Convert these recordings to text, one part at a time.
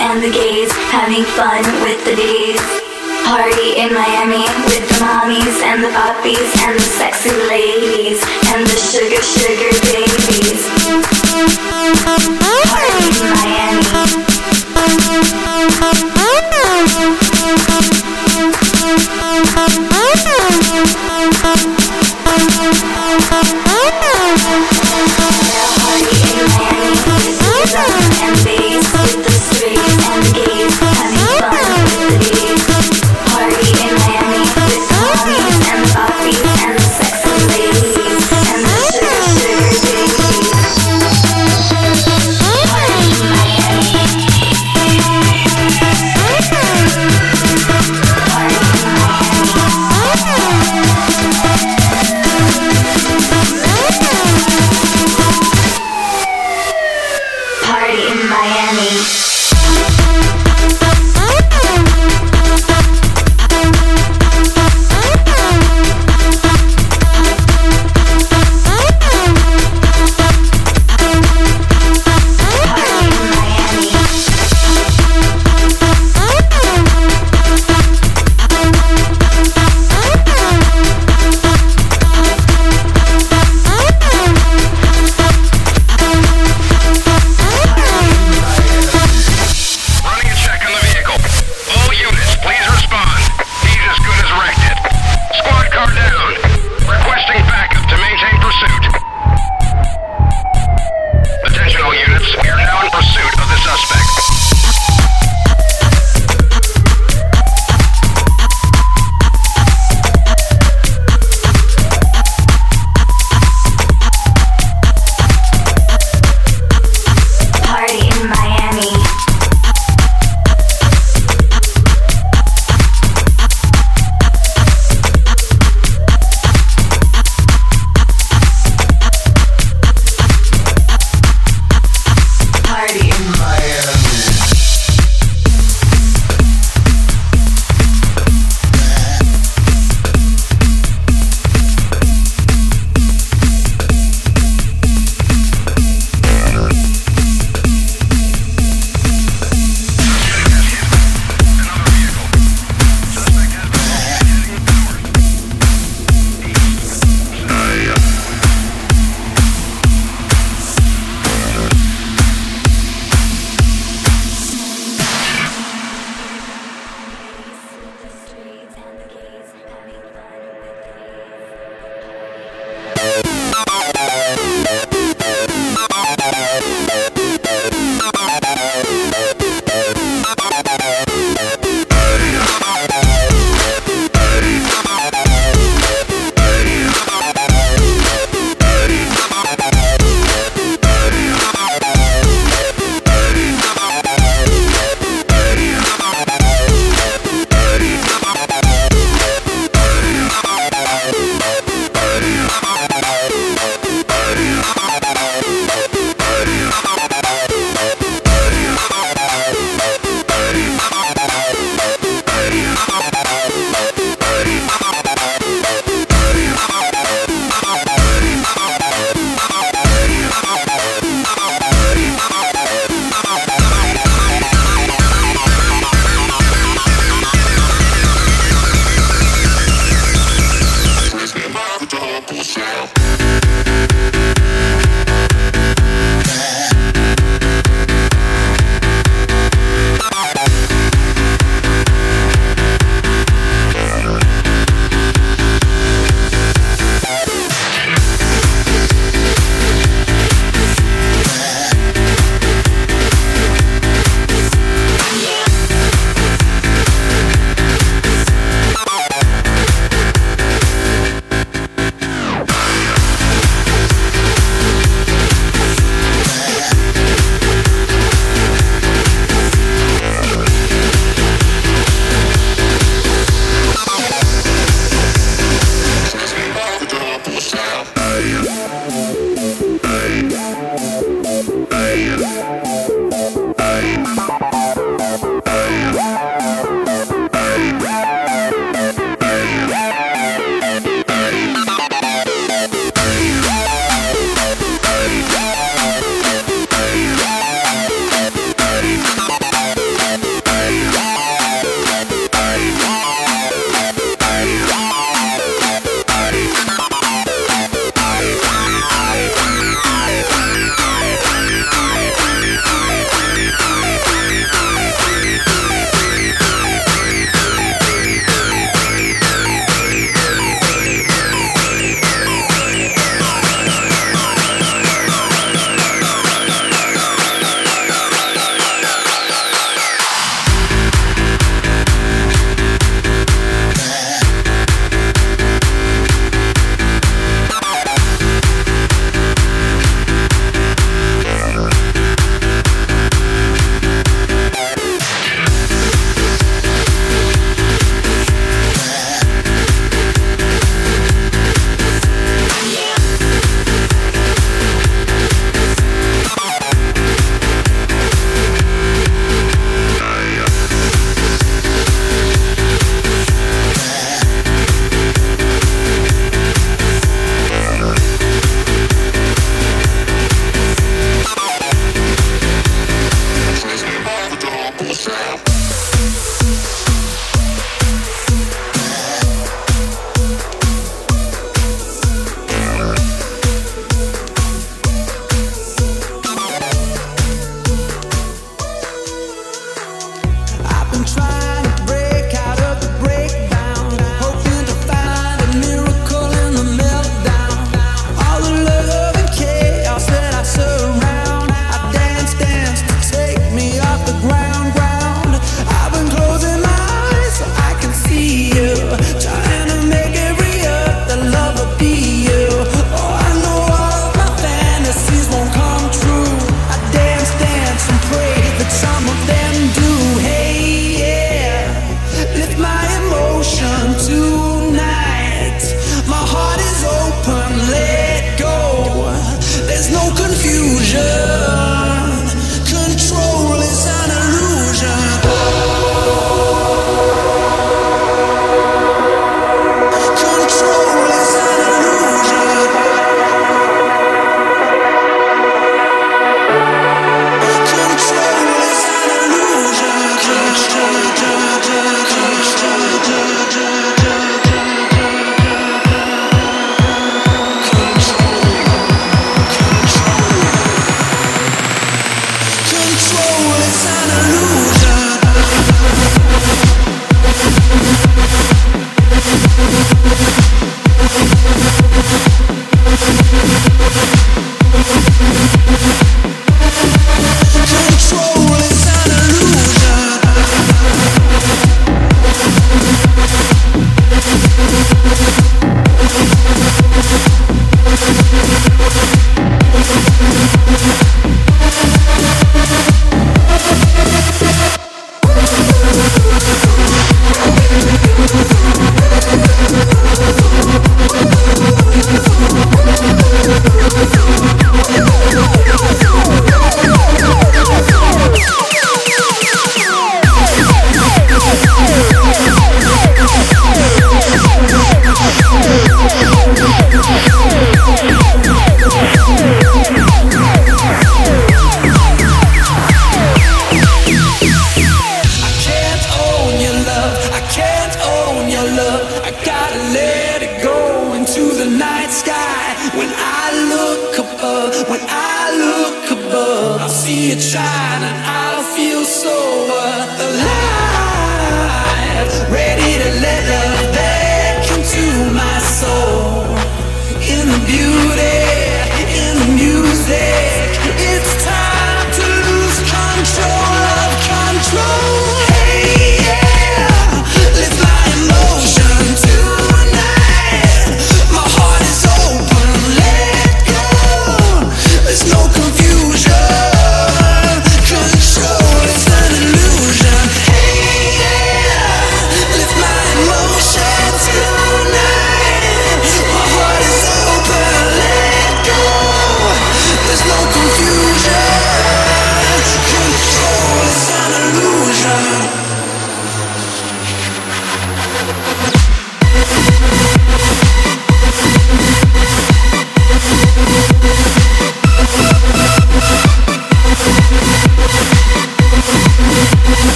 and the gays, having fun with the days. Party in Miami with the mommies and the poppies and the sexy ladies and the sugar, sugar babies. Party in Miami.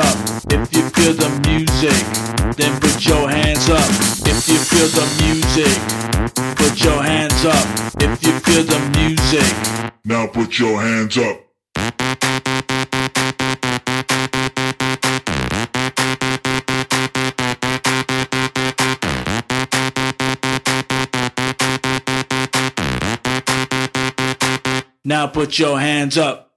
Up. If you feel the music, then put your hands up. If you feel the music, put your hands up. If you feel the music, Now put your hands up. now put your hands up.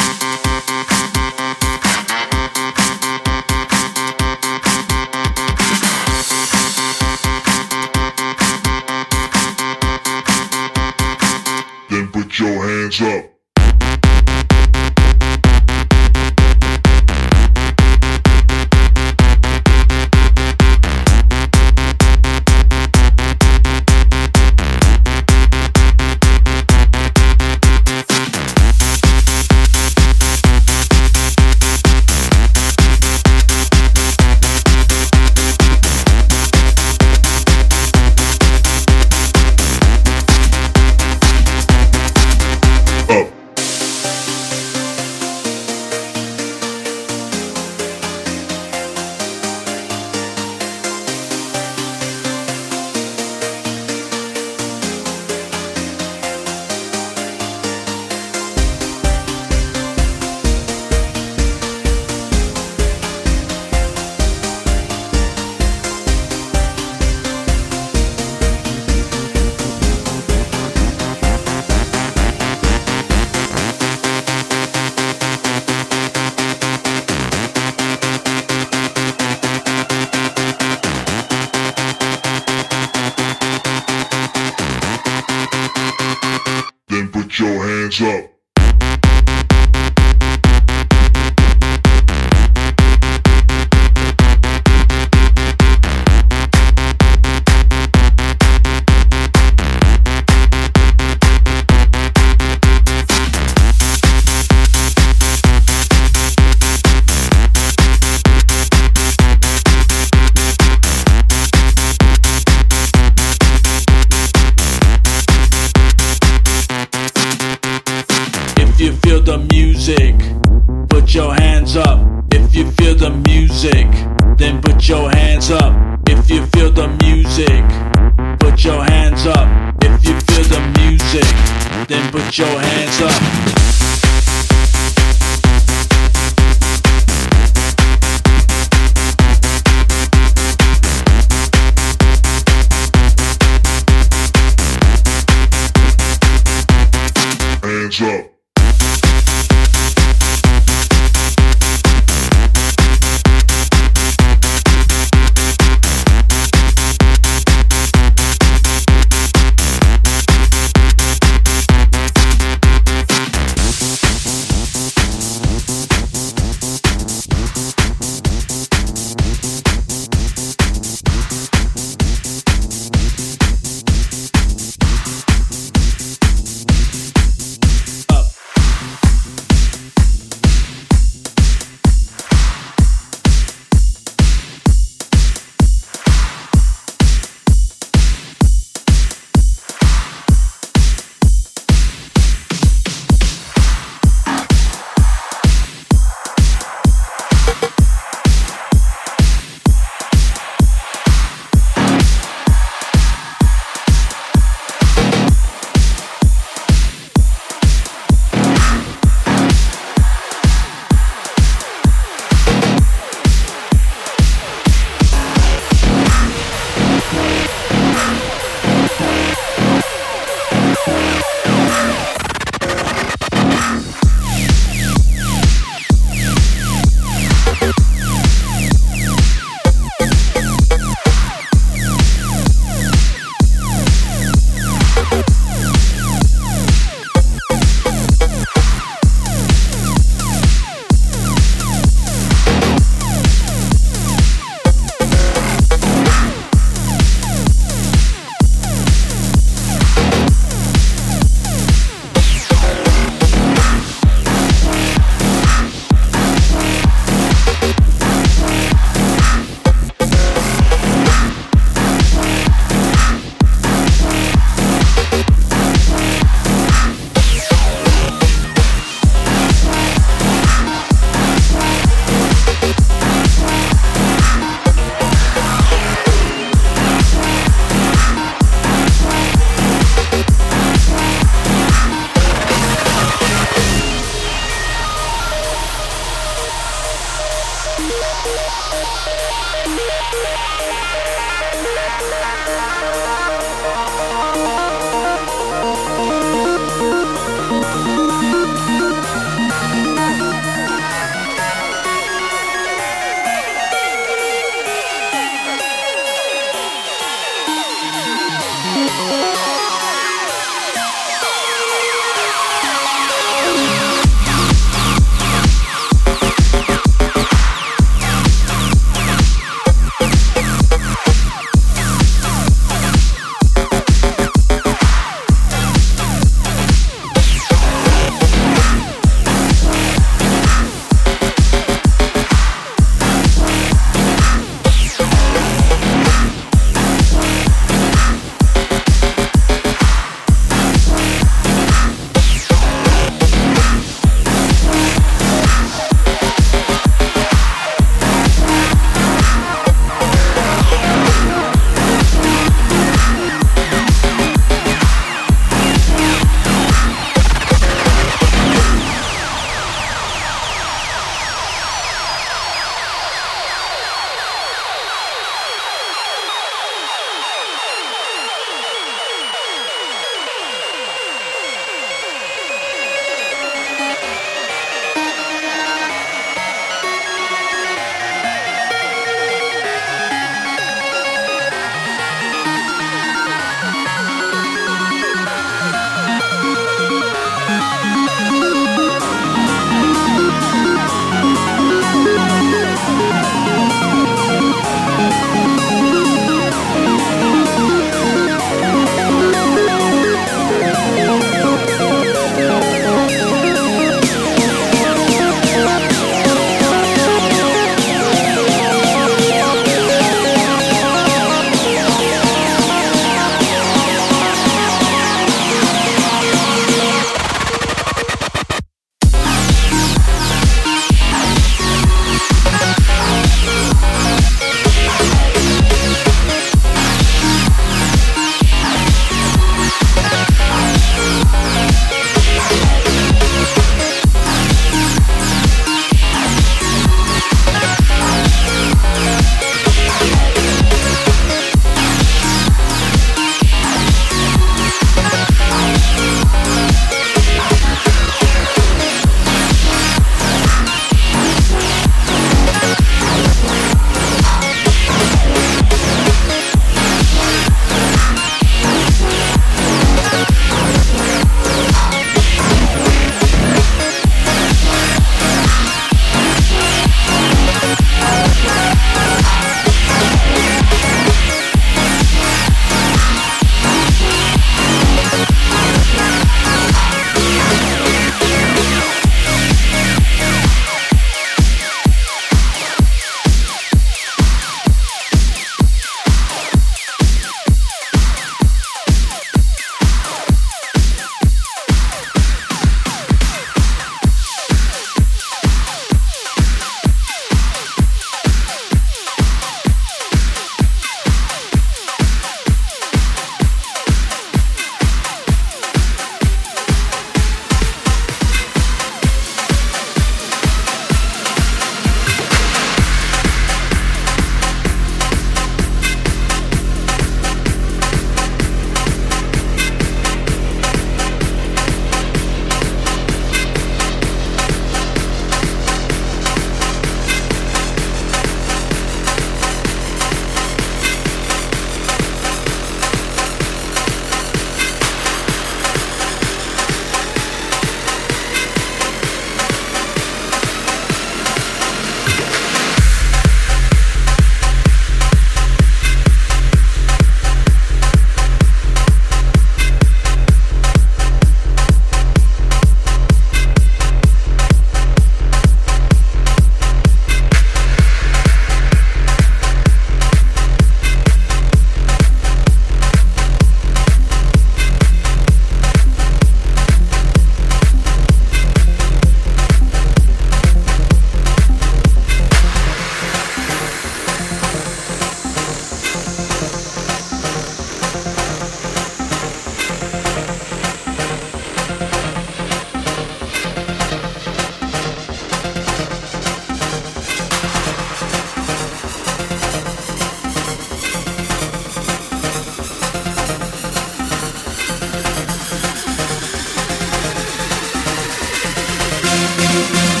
Thank